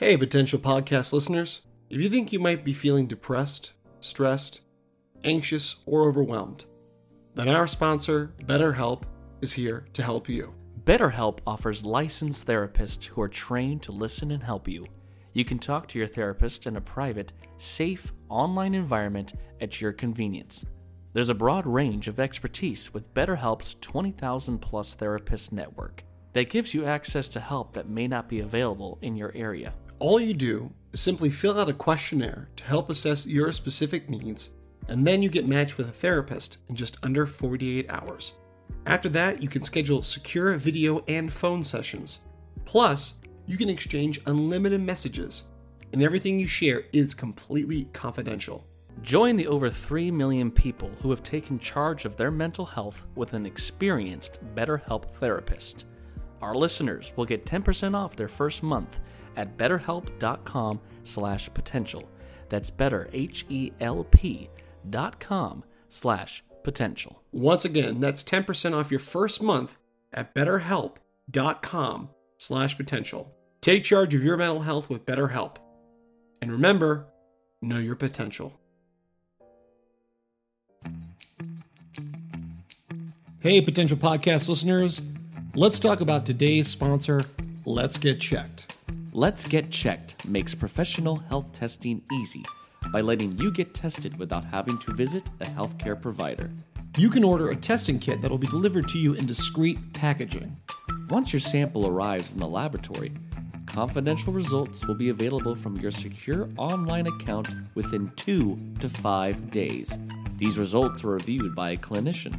Hey, potential podcast listeners. If you think you might be feeling depressed, stressed, anxious, or overwhelmed, then our sponsor, BetterHelp, is here to help you. BetterHelp offers licensed therapists who are trained to listen and help you. You can talk to your therapist in a private, safe, online environment at your convenience. There's a broad range of expertise with BetterHelp's 20,000 plus therapist network that gives you access to help that may not be available in your area. All you do is simply fill out a questionnaire to help assess your specific needs, and then you get matched with a therapist in just under 48 hours. After that, you can schedule secure video and phone sessions. Plus, you can exchange unlimited messages, and everything you share is completely confidential. Join the over 3 million people who have taken charge of their mental health with an experienced BetterHelp therapist. Our listeners will get 10% off their first month at betterhelp.com slash potential. That's better, H-E-L-P dot com slash potential. Once again, that's 10% off your first month at betterhelp.com slash potential. Take charge of your mental health with BetterHelp. And remember, know your potential. Hey, potential podcast listeners. Let's talk about today's sponsor, Let's Get Checked. Let's Get Checked makes professional health testing easy by letting you get tested without having to visit a healthcare provider. You can order a testing kit that will be delivered to you in discreet packaging. Once your sample arrives in the laboratory, confidential results will be available from your secure online account within two to five days. These results are reviewed by a clinician,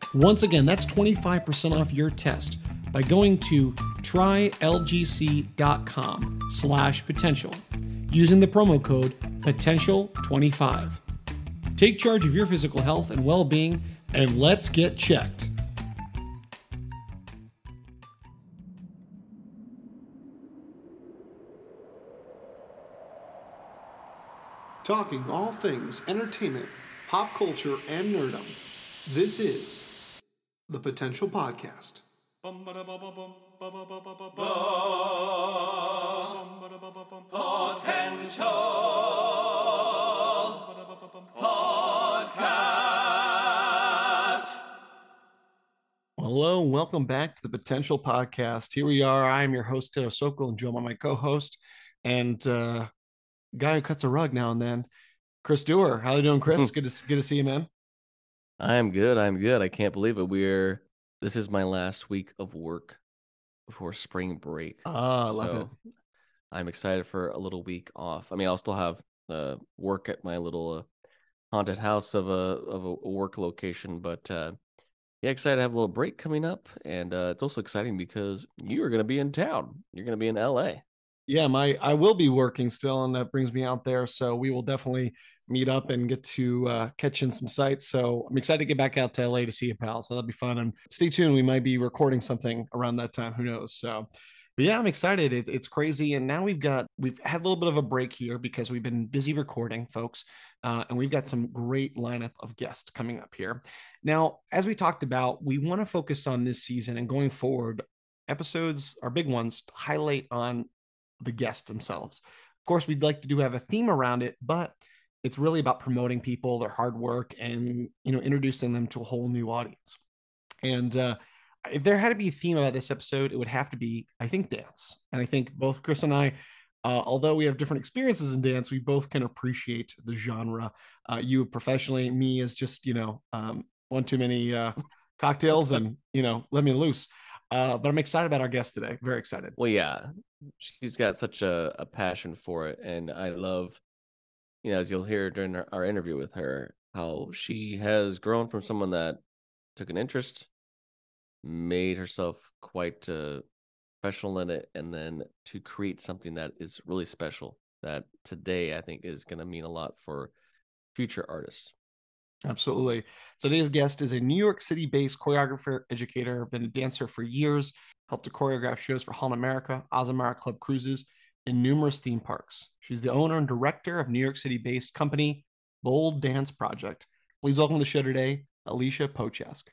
Once again, that's 25% off your test by going to trylgc.com slash potential using the promo code potential25. Take charge of your physical health and well-being and let's get checked. Talking all things entertainment, pop culture, and nerdum. This is the Potential Podcast. Potential. Hello, and welcome back to the Potential Podcast. Here we are. I am your host, Taylor Sokol, and Joe, my co-host, and uh, guy who cuts a rug now and then, Chris Dewar. How are you doing, Chris? good to good to see you, man. I'm good. I'm good. I can't believe it. We're this is my last week of work before spring break. Ah, I love So, I'm excited for a little week off. I mean, I'll still have uh, work at my little uh, haunted house of a of a work location, but uh, yeah, excited to have a little break coming up, and uh, it's also exciting because you are going to be in town. You're going to be in LA. Yeah my i will be working still and that brings me out there so we will definitely meet up and get to uh, catch in some sights so i'm excited to get back out to la to see you pal so that'll be fun and stay tuned we might be recording something around that time who knows so but yeah i'm excited it, it's crazy and now we've got we've had a little bit of a break here because we've been busy recording folks uh, and we've got some great lineup of guests coming up here. Now as we talked about we want to focus on this season and going forward episodes are big ones to highlight on the guests themselves. Of course, we'd like to do have a theme around it, but it's really about promoting people, their hard work, and you know, introducing them to a whole new audience. And uh, if there had to be a theme about this episode, it would have to be, I think, dance. And I think both Chris and I, uh, although we have different experiences in dance, we both can appreciate the genre. Uh, you professionally, me as just you know, um, one too many uh, cocktails, and you know, let me loose. Uh, but I'm excited about our guest today. Very excited. Well, yeah, she's got such a, a passion for it, and I love, you know, as you'll hear during our, our interview with her, how she has grown from someone that took an interest, made herself quite uh, professional in it, and then to create something that is really special. That today I think is going to mean a lot for future artists. Absolutely. So today's guest is a New York City based choreographer, educator, been a dancer for years, helped to choreograph shows for Holland America, Azamara Club Cruises, and numerous theme parks. She's the owner and director of New York City based company Bold Dance Project. Please welcome to the show today, Alicia Pociask.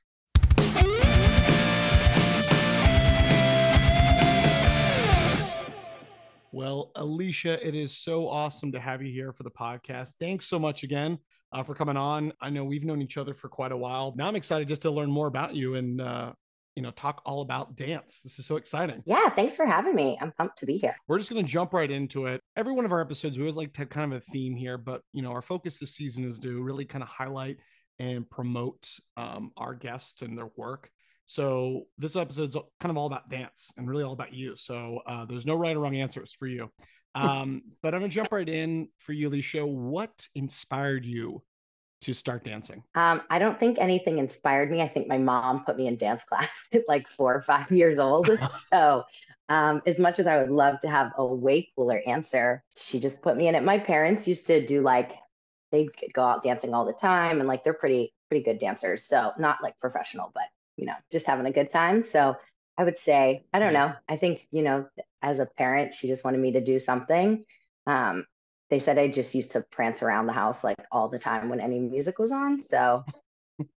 Well, Alicia, it is so awesome to have you here for the podcast. Thanks so much again uh, for coming on. I know we've known each other for quite a while. Now I'm excited just to learn more about you and uh, you know talk all about dance. This is so exciting. Yeah, thanks for having me. I'm pumped to be here. We're just going to jump right into it. Every one of our episodes, we always like to have kind of a theme here, but you know our focus this season is to really kind of highlight and promote um, our guests and their work. So this episode's kind of all about dance and really all about you. So uh, there's no right or wrong answers for you. Um, but I'm gonna jump right in for you, Alicia. What inspired you to start dancing? Um, I don't think anything inspired me. I think my mom put me in dance class at like four or five years old. so um, as much as I would love to have a way cooler answer, she just put me in it. My parents used to do like they'd go out dancing all the time and like they're pretty pretty good dancers. So not like professional, but you know, just having a good time. So I would say, I don't know. I think, you know, as a parent, she just wanted me to do something. Um, they said I just used to prance around the house like all the time when any music was on. So,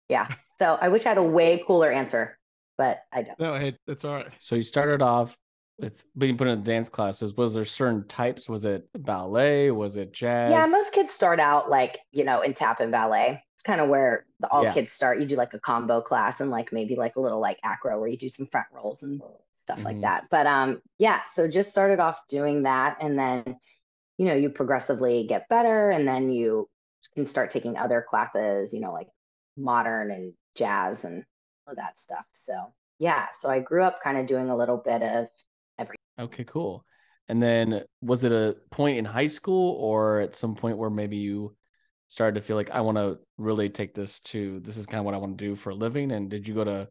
yeah. So I wish I had a way cooler answer, but I don't. No, hey, that's all right. So you started off with being put in dance classes. Was there certain types? Was it ballet? Was it jazz? Yeah, most kids start out like, you know, in tap and ballet. It's kind of where the, all yeah. kids start. You do like a combo class and like maybe like a little like acro where you do some front rolls and stuff mm-hmm. like that. But um yeah, so just started off doing that and then you know, you progressively get better and then you can start taking other classes, you know, like modern and jazz and all that stuff. So, yeah, so I grew up kind of doing a little bit of everything. Okay, cool. And then was it a point in high school or at some point where maybe you started to feel like I want to really take this to this is kind of what I want to do for a living? And did you go to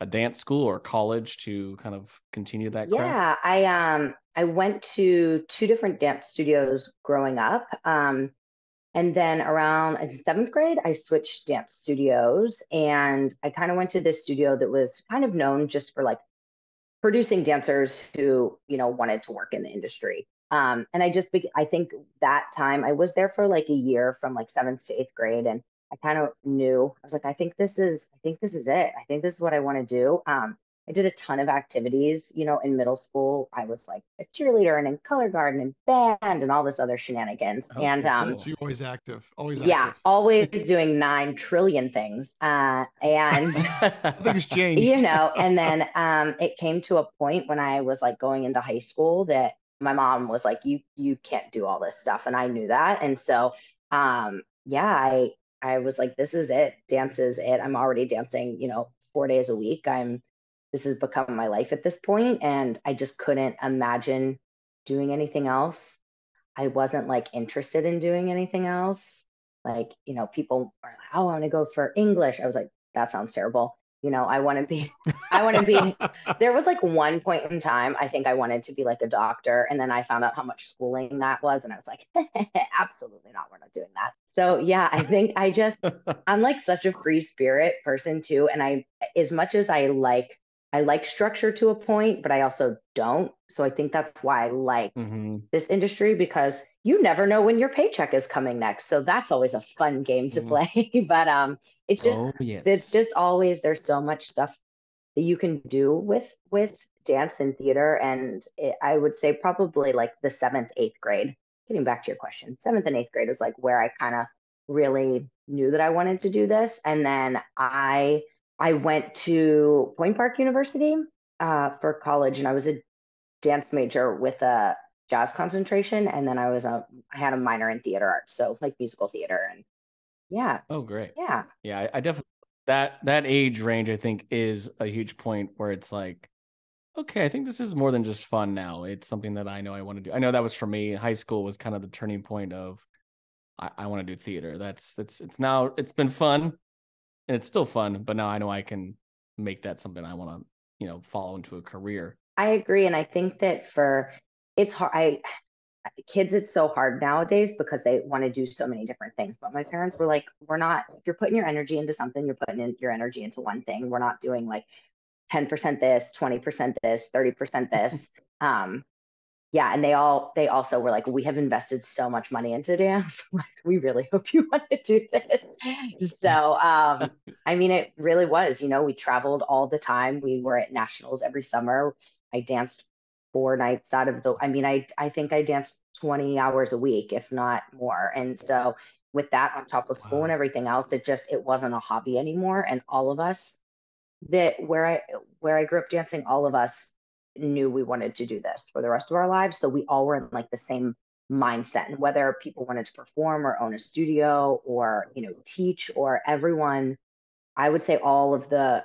a dance school or college to kind of continue that craft? Yeah, I um I went to two different dance studios growing up. Um, and then around in seventh grade, I switched dance studios and I kind of went to this studio that was kind of known just for like producing dancers who, you know, wanted to work in the industry. Um, and I just, I think that time I was there for like a year from like seventh to eighth grade. And I kind of knew, I was like, I think this is, I think this is it. I think this is what I want to do. Um, I did a ton of activities. You know, in middle school, I was like a cheerleader and in color guard and in band and all this other shenanigans. And um, so you're always active, always yeah, always doing nine trillion things. Uh, and things change, you know. And then um, it came to a point when I was like going into high school that my mom was like, "You you can't do all this stuff," and I knew that. And so, um, yeah, I I was like, "This is it. Dance is it. I'm already dancing. You know, four days a week. I'm this has become my life at this point and i just couldn't imagine doing anything else i wasn't like interested in doing anything else like you know people are like oh i want to go for english i was like that sounds terrible you know i want to be i want to be there was like one point in time i think i wanted to be like a doctor and then i found out how much schooling that was and i was like absolutely not we're not doing that so yeah i think i just i'm like such a free spirit person too and i as much as i like I like structure to a point, but I also don't. So I think that's why I like mm-hmm. this industry because you never know when your paycheck is coming next. So that's always a fun game to mm-hmm. play. but um it's just oh, yes. it's just always there's so much stuff that you can do with with dance and theater and it, I would say probably like the 7th 8th grade. Getting back to your question. 7th and 8th grade is like where I kind of really knew that I wanted to do this and then I I went to Point Park University uh, for college, and I was a dance major with a jazz concentration, and then I was a I had a minor in theater arts, so like musical theater, and yeah. Oh, great. Yeah. Yeah, I, I definitely that that age range I think is a huge point where it's like, okay, I think this is more than just fun now. It's something that I know I want to do. I know that was for me. High school was kind of the turning point of I, I want to do theater. That's that's it's now it's been fun and it's still fun. But now I know I can make that something I want to, you know, follow into a career. I agree. And I think that for it's hard I kids it's so hard nowadays because they want to do so many different things. But my parents were like, we're not if you're putting your energy into something, you're putting in your energy into one thing. We're not doing like 10% this, 20% this, 30% this. Um, yeah, and they all they also were like, we have invested so much money into dance. like, we really hope you want to do this. So um, I mean, it really was. You know, we traveled all the time. We were at nationals every summer. I danced four nights out of the. I mean, I I think I danced 20 hours a week, if not more. And so with that on top of school wow. and everything else, it just it wasn't a hobby anymore. And all of us that where I where I grew up dancing, all of us knew we wanted to do this for the rest of our lives. So we all were in like the same mindset. And whether people wanted to perform or own a studio or, you know, teach or everyone, I would say all of the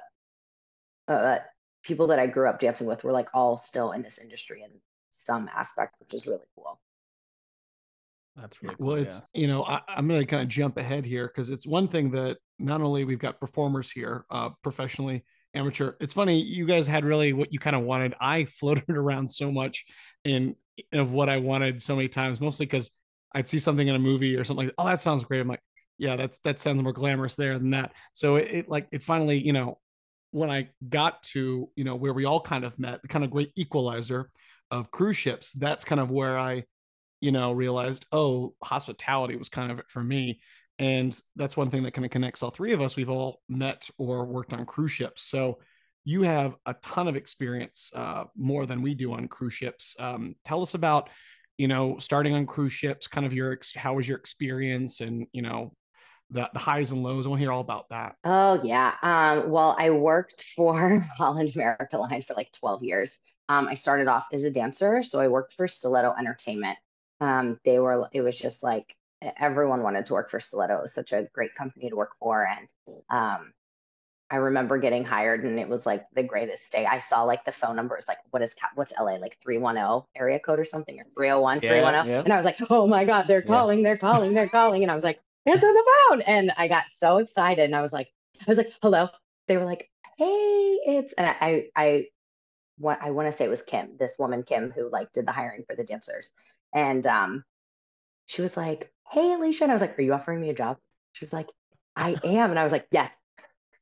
uh, people that I grew up dancing with were like all still in this industry in some aspect, which is really cool. That's really cool. Well, it's, yeah. you know, I, am going to kind of jump ahead here because it's one thing that not only we've got performers here uh, professionally, amateur. It's funny, you guys had really what you kind of wanted. I floated around so much in of what I wanted so many times, mostly because I'd see something in a movie or something like, oh, that sounds great. I'm like, yeah, that's that sounds more glamorous there than that. So it, it like it finally, you know, when I got to, you know, where we all kind of met, the kind of great equalizer of cruise ships, that's kind of where I, you know, realized, oh, hospitality was kind of it for me. And that's one thing that kind of connects all three of us. We've all met or worked on cruise ships. So you have a ton of experience, uh, more than we do on cruise ships. Um, tell us about, you know, starting on cruise ships, kind of your, how was your experience and, you know, the, the highs and lows. I want to hear all about that. Oh, yeah. Um, well, I worked for Holland America Line for like 12 years. Um, I started off as a dancer. So I worked for Stiletto Entertainment. Um, they were, it was just like everyone wanted to work for Stiletto. It was such a great company to work for. And um, I remember getting hired and it was like the greatest day. I saw like the phone number. It's like, what is, what's LA? Like 310 area code or something or 301, yeah, 310. Yeah. And I was like, oh my God, they're calling, yeah. they're calling, they're calling. And I was like, answer the phone. And I got so excited. And I was like, I was like, hello. They were like, hey, it's, and I, I, what I want to say it was Kim, this woman, Kim, who like did the hiring for the dancers. And um, she was like, Hey, Alicia. And I was like, Are you offering me a job? She was like, I am. And I was like, Yes.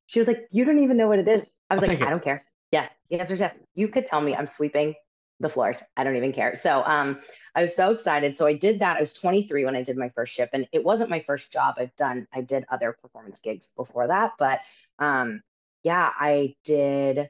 She was like, You don't even know what it is. I was I'll like, I don't care. Yes. The answer is yes. You could tell me I'm sweeping the floors. I don't even care. So um, I was so excited. So I did that. I was 23 when I did my first ship, and it wasn't my first job. I've done. I did other performance gigs before that, but um, yeah, I did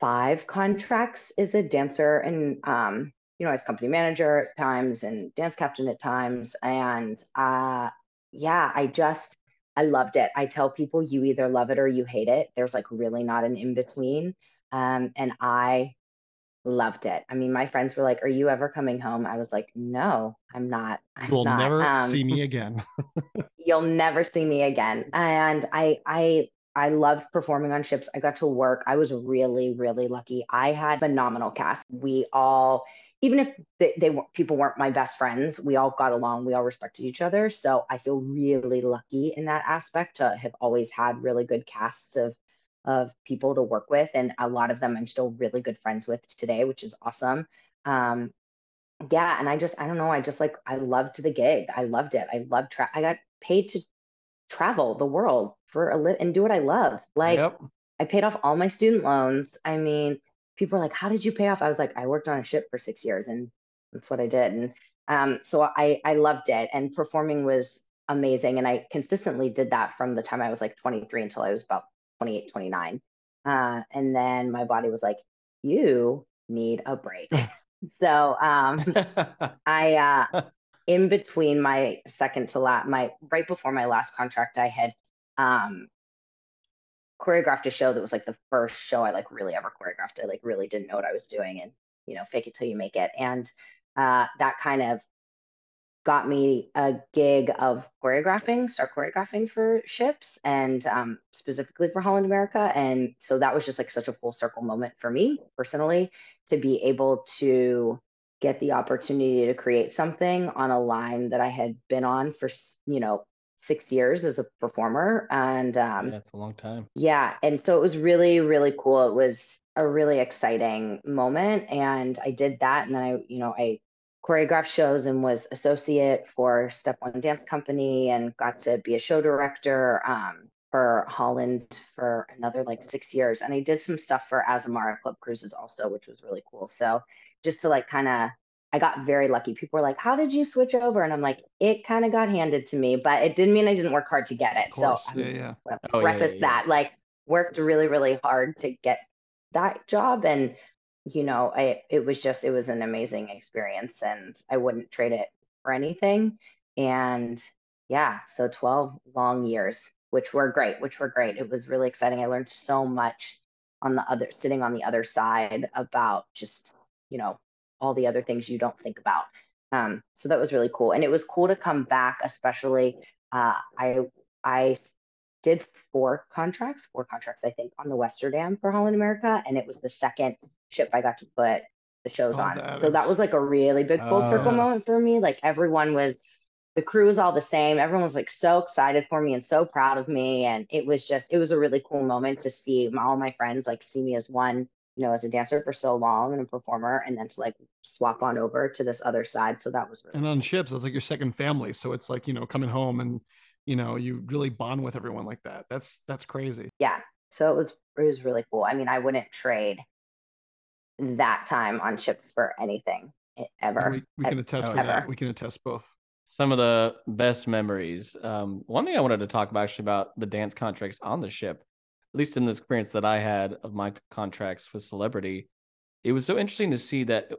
five contracts as a dancer and um, you know, as company manager at times and dance captain at times. And uh, yeah, I just, I loved it. I tell people you either love it or you hate it. There's like really not an in between. Um, and I loved it. I mean, my friends were like, Are you ever coming home? I was like, No, I'm not. I'm You'll not. never um, see me again. you'll never see me again. And I, I, I loved performing on ships. I got to work. I was really, really lucky. I had phenomenal cast. We all even if they, they people weren't my best friends, we all got along, we all respected each other. So I feel really lucky in that aspect to have always had really good casts of of people to work with, and a lot of them I'm still really good friends with today, which is awesome. Um, yeah, and I just I don't know, I just like I loved the gig. I loved it. I loved tra- I got paid to travel the world for a live and do what I love. Like yep. I paid off all my student loans. I mean, people are like, how did you pay off? I was like, I worked on a ship for six years and that's what I did. And um, so I, I loved it and performing was amazing. And I consistently did that from the time I was like 23 until I was about 28, 29. Uh, and then my body was like, you need a break. so um, I, uh, in between my second to last, my right before my last contract, I had um, choreographed a show that was like the first show I like really ever choreographed. I like really didn't know what I was doing and you know, fake it till you make it. And uh, that kind of got me a gig of choreographing, start choreographing for ships and um, specifically for Holland America. And so that was just like such a full circle moment for me personally to be able to get the opportunity to create something on a line that I had been on for, you know, six years as a performer. And um, that's a long time. Yeah. And so it was really, really cool. It was a really exciting moment. And I did that. And then I, you know, I choreographed shows and was associate for Step One Dance Company and got to be a show director um, for Holland for another like six years. And I did some stuff for Azamara Club Cruises also, which was really cool. So just to like kind of I got very lucky. People were like, "How did you switch over?" And I'm like, "It kind of got handed to me, but it didn't mean I didn't work hard to get it." So yeah, yeah. Oh, preface yeah, yeah, that, like, worked really, really hard to get that job, and you know, I it was just it was an amazing experience, and I wouldn't trade it for anything. And yeah, so 12 long years, which were great, which were great. It was really exciting. I learned so much on the other sitting on the other side about just you know all the other things you don't think about. Um, so that was really cool, and it was cool to come back, especially. Uh, I I did four contracts, four contracts I think on the Westerdam for Holland America, and it was the second ship I got to put the shows Oh, on. that So that was like a really big full ah. circle Oh. moment for me. Like everyone was the crew was all the same. Everyone was like so excited for me and so proud of me. And it was just, it was a really cool moment to see my, all my friends like see me as one, you know, as a dancer for so long and a performer, and then to like swap on over to this other side. So that was really And on ships, that's like your second family. So it's like, you know, coming home and, you know, you really bond with everyone like that. That's, that's crazy. yeah. So it was, it was really cool. I mean, I wouldn't trade that time on ships for anything ever. We, we can attest for that. We can attest both. Some of the best memories. Um, one thing I wanted to talk about actually about the dance contracts on the ship, at least in the experience that I had of my contracts with celebrity, it was so interesting to see that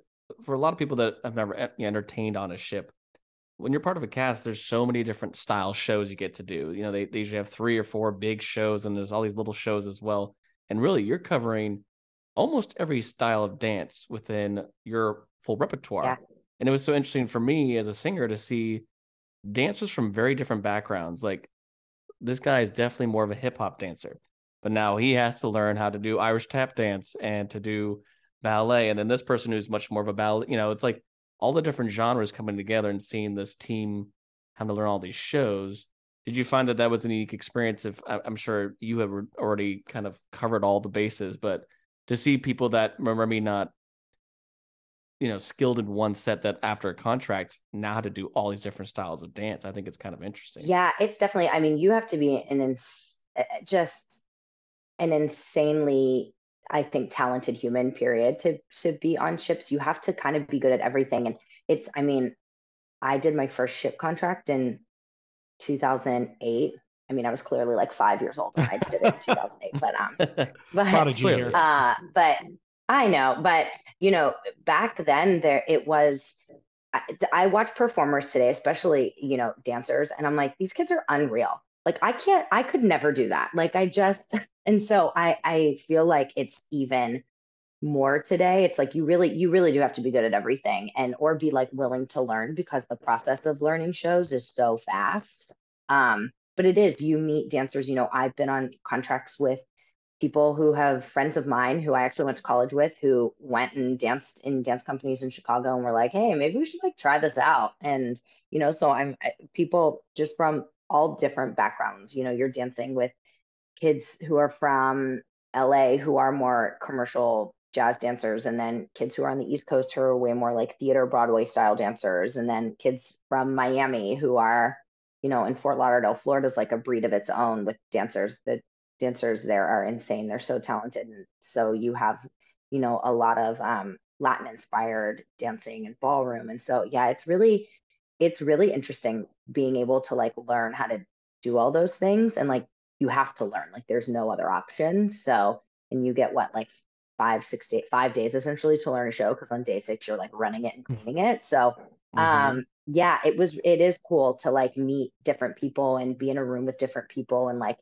for a lot of people that have never entertained on a ship, when you're part of a cast, there's so many different style shows you get to do. You know, they, they usually have three or four big shows, and there's all these little shows as well. And really, you're covering almost every style of dance within your full repertoire. Yeah. And it was so interesting for me as a singer to see dancers from very different backgrounds. Like this guy is definitely more of a hip hop dancer, but now he has to learn how to do Irish tap dance and to do ballet. And then this person who's much more of a ballet, you know, it's like all the different genres coming together and seeing this team having to learn all these shows. Did you find that that was a unique experience? If I'm sure you have already kind of covered all the bases, but to see people that remember me not you know skilled in one set that after a contract now to do all these different styles of dance i think it's kind of interesting Yeah, it's definitely. I mean, you have to be an ins- uh, just an insanely, I think, talented human. Period. To to be on ships, you have to kind of be good at everything. And it's. I mean, I did my first ship contract in 2008. I mean, I was clearly like five years old when I did it in 2008. But um, but Prodigy Clearly. here. uh, but I know, but you know, back then there it was. I, I watch performers today, especially you know dancers, and I'm like, these kids are unreal. Like I can't, I could never do that. Like I just, and so I I feel like it's even more today. It's like you really, you really do have to be good at everything, and or be like willing to learn because the process of learning shows is so fast. Um, but it is you meet dancers. You know, I've been on contracts with people who have friends of mine who I actually went to college with who went and danced in dance companies in Chicago and were like, "Hey, maybe we should like try this out." And you know, so I'm people just from all different backgrounds. You know, you're dancing with kids who are from LA who are more commercial jazz dancers and then kids who are on the East Coast who are way more like theater Broadway style dancers and then kids from Miami who are you know in Fort Lauderdale Florida is like a breed of its own with dancers the dancers there are insane they're so talented and so you have you know a lot of um Latin inspired dancing and ballroom and so yeah it's really it's really interesting being able to like learn how to do all those things and like you have to learn like there's no other option so and you get what like five six day, five days essentially to learn a show because on day six you're like running it and cleaning it so Mhm. um yeah it was it is cool to like meet different people and be in a room with different people and like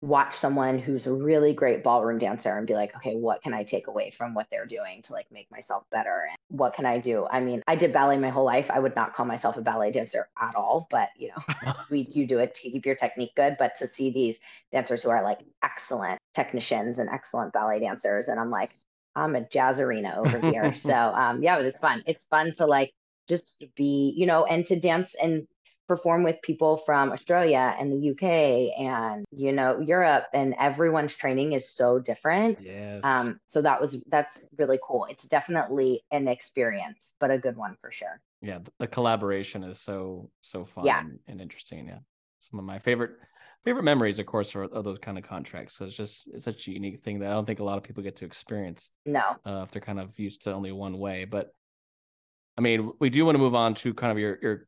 watch someone who's a really great ballroom dancer and be like okay what can i take away from what they're doing to like make myself better and what can i do? I mean i did ballet my whole life. I would not call myself a ballet dancer at all but you know we you do it to keep your technique good but to see these dancers who are like excellent technicians and excellent ballet dancers and i'm like i'm a jazzerina over here. So um yeah but it's fun. It's fun to like just be you know and to dance and perform with people from Australia and the UK and you know Europe and everyone's training is so different. Yes. Um so that was that's really cool. It's definitely an experience, but a good one for sure. Yeah, the collaboration is so so fun yeah. and, interesting. Yeah. Some of my favorite favorite memories of course are, are those kind of contracts. So it's just it's such a unique thing that I don't think a lot of people get to experience. No. Uh, if they're kind of used to only one way, but I mean, we do want to move on to kind of your your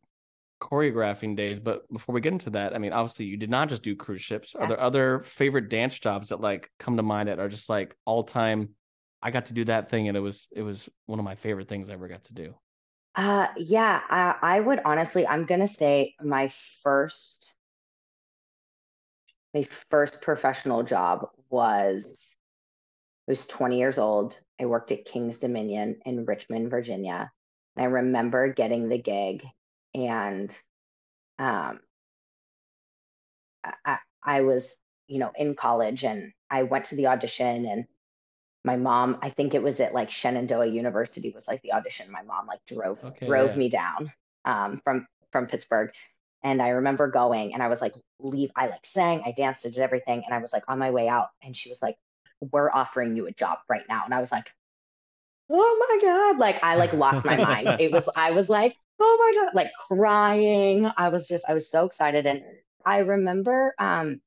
choreographing days. But before we get into that, I mean, obviously you did not just do cruise ships. Are there other favorite dance jobs that like come to mind that are just like all time? I got to do that thing, and it was it was one of my favorite things I ever got to do. Uh, yeah, I, I would honestly, I'm gonna say my first, my first professional job was, I was 20 years old. I worked at Kings Dominion in Richmond, Virginia. And I remember getting the gig and um, I, I was, you know, in college and I went to the audition and my mom, I think it was at like Shenandoah University was like the audition. My mom like drove okay, drove yeah. me down um, from from Pittsburgh. And I remember going and I was like, leave. I like sang, I danced, I did everything. And I was like on my way out. And she was like, We're offering you a job right now. And I was like, Oh my God. Like I like lost my mind. It was, I was like, oh my god like crying. I was just i was so excited and i remember um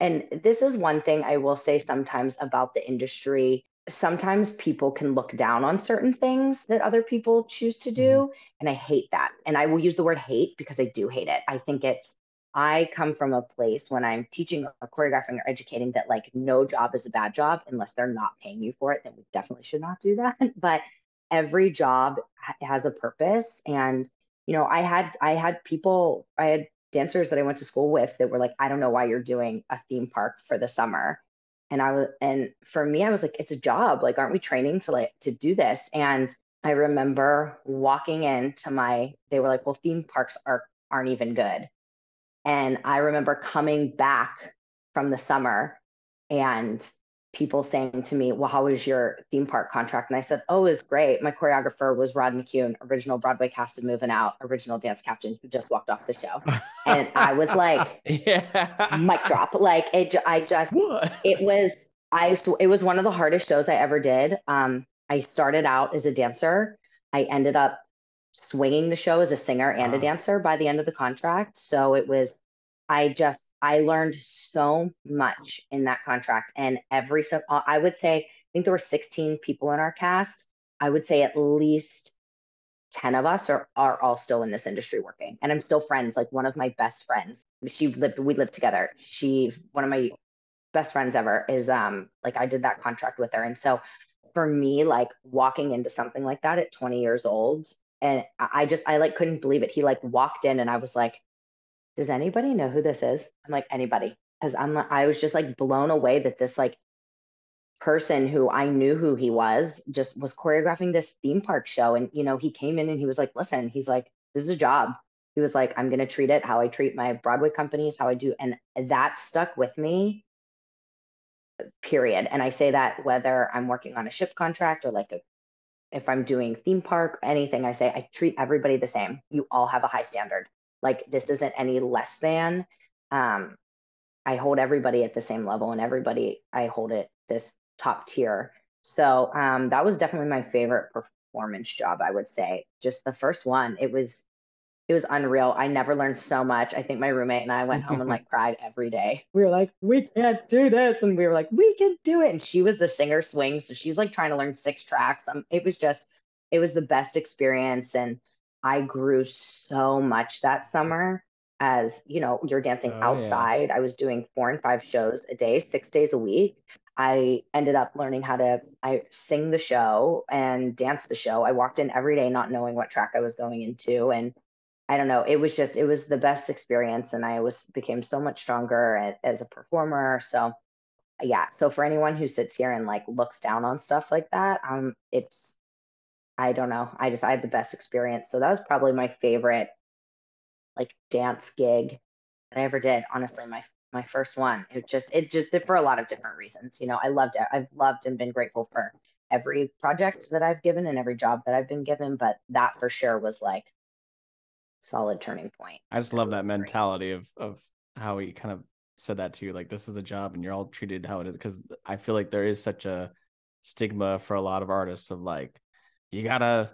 and this is one thing i will say sometimes about the industry. Sometimes people can look down on certain things that other people choose to do mm-hmm. and i hate that and i will use the word hate because i do hate it. I think it's i come from a place when i'm teaching or choreographing or educating that like no job is a bad job unless they're not paying you for it then we definitely should not do that. But every job has a purpose. And you know i had i had people i had dancers that i went to school with that were like i don't know why you're doing a theme park for the summer. And i was and for me i was like it's a job. Like aren't we training to like to do this? And i remember walking into my they were like well theme parks are aren't even good. And i remember coming back from the summer and people saying to me, Well, how was your theme park contract? And I said, Oh, it was great. My choreographer was Rod McKuen, original Broadway cast of Moving Out, original dance captain who just walked off the show. and I was like, Yeah, mic drop. Like it, I just, what? it was, I, it was one of the hardest shows I ever did. Um, I started out as a dancer. I ended up swinging the show as a singer and wow. a dancer by the end of the contract. So it was, I just, I learned so much in that contract. And every so uh, I would say, I think there were 16 people in our cast. I would say at least 10 of us are, are all still in this industry working. And I'm still friends. Like one of my best friends, she lived, we lived together. She, one of my best friends ever is um like I did that contract with her. And so for me, like walking into something like that at 20 years old, and I just I like couldn't believe it. He like walked in and I was like, does anybody know who this is? I'm like, anybody. Cause I'm I was just like blown away that this like person who I knew who he was just was choreographing this theme park show. And, you know, he came in and he was like, listen, he's like, this is a job. He was like, I'm going to treat it how I treat my Broadway companies, how I do. And that stuck with me, period. And I say that whether I'm working on a ship contract or like a, if I'm doing theme park, anything, I say I treat everybody the same. You all have a high standard. Like this isn't any less than. Um, I hold everybody at the same level, and everybody I hold it this top tier. So um, that was definitely my favorite performance job. I would say just the first one. It was it was unreal. I never learned so much. I think my roommate and I went home and like cried every day. We were like, we can't do this. And we were like, we can do it. And she was the singer swing. So she's like trying to learn six tracks. Um, it was just, it was the best experience. And I grew so much that summer as you know you're dancing oh, outside. Yeah. i was doing four and five shows a day six days a week. I ended up learning how to i sing the show and dance the show. I walked in every day not knowing what track i was going into and i don't know it was just it was the best experience and i was became so much stronger as a performer. So yeah so for anyone who sits here and like looks down on stuff like that um it's I don't know. I just I had the best experience. So that was probably my favorite like dance gig that I ever did. Honestly, my my first one. It just it just for a lot of different reasons. You know, I loved it. I've loved and been grateful for every project that I've given and every job that I've been given, but that for sure was like solid turning point. I just love that mentality of of how he kind of said that to you like this is a job and you're all treated how it is because I feel like there is such a stigma for a lot of artists of like you gotta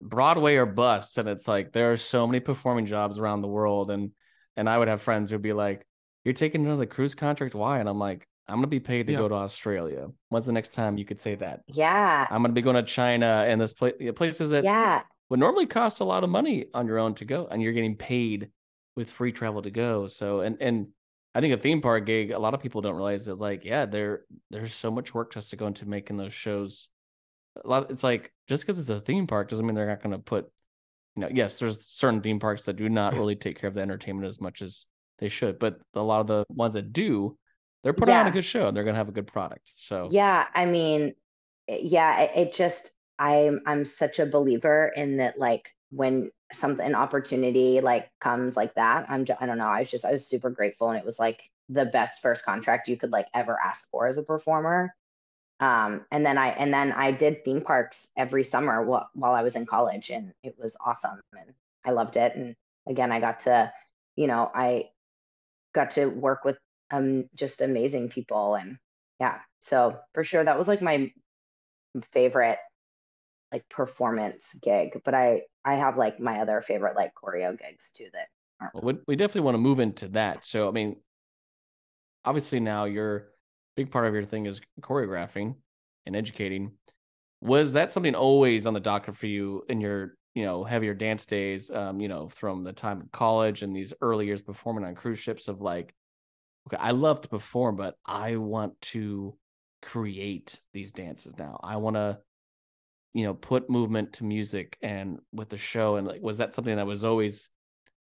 Broadway or bust and it's like there are so many performing jobs around the world and and I would have friends who'd be like you're taking another cruise contract why and I'm like I'm gonna be paid to Yeah. go to Australia when's the next time you could say that Yeah. I'm gonna be going to China and this place places that Yeah. would normally cost a lot of money on your own to go and you're getting paid with free travel to go so and and i think a theme park gig a lot of people don't realize is like yeah there there's so much work just to go into making those shows lot it's like just because it's a theme park doesn't mean they're not going to put you know yes there's certain theme parks that do not really take care of the entertainment as much as they should but a lot of the ones that do they're putting on a good show and they're going to have a good product so Yeah, I mean, yeah, it, it just I'm I'm such a believer in that like when something an opportunity like comes like that, I'm just, I don't know, I was just I was super grateful and it was like the best first contract you could like ever ask for as a performer. Um, and then I and then I did theme parks every summer while, while I was in college and it was awesome and I loved it. And again, I got to, you know, I got to work with um just amazing people and yeah so for sure that was like my favorite like performance gig but i i have like my other favorite like choreo gigs too that Well, we, definitely want to move into that. So, I mean, obviously now your big part of your thing is choreographing and educating. Was that something always on the docket for you in your, you know, heavier dance days? Um, you know, from the time of college and these early years performing on cruise ships of like, okay, I love to perform, but I want to create these dances now. I want to, you know, put movement to music and with the show. And like, was that something that was always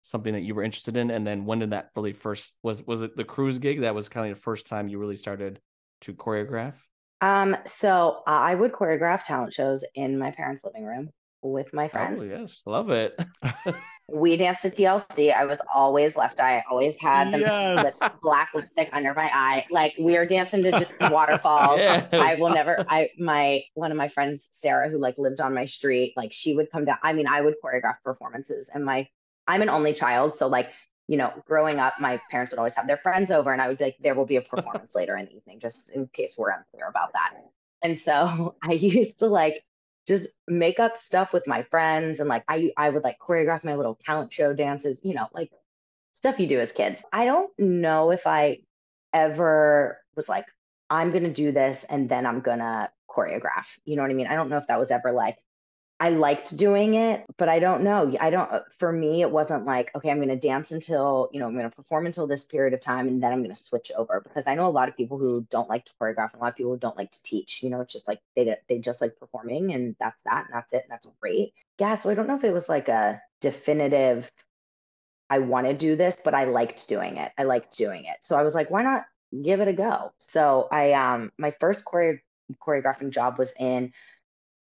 something that you were interested in? And then when did that really first was was it the cruise gig that was kind of the first time you really started to choreograph? Um so i would choreograph talent shows in my parents living room with my friends. oh yes. Love it. We danced to tlc i was always left eye. I always had the Yes. black lipstick under my eye. Like we are dancing to just waterfalls. I will never. I my one of my friends, Sarah, who like lived on my street, like she would come down. I mean, I would choreograph performances, and my I'm an only child, so like you know, growing up, my parents would always have their friends over, and I would be like, there will be a performance later in the evening, just in case we're unclear about that. And so I used to like just make up stuff with my friends, and like I I would like choreograph my little talent show dances, you know, like stuff you do as kids. I don't know if I ever was like, I'm going to do this and then I'm going to choreograph. You know what I mean? I don't know if that was ever like, I liked doing it, but I don't know. I don't, uh, for me, it wasn't like, okay, I'm going to dance until, you know, I'm going to perform until this period of time and then I'm going to switch over because I know a lot of people who don't like to choreograph and a lot of people who don't like to teach. You know, it's just like they, they just like performing and that's that and that's it. And that's great. Yeah. So I don't know if it was like a definitive, I want to do this, but I liked doing it. I liked doing it. So I was like, why not give it a go? So I, um, my first choreo- choreographing job was in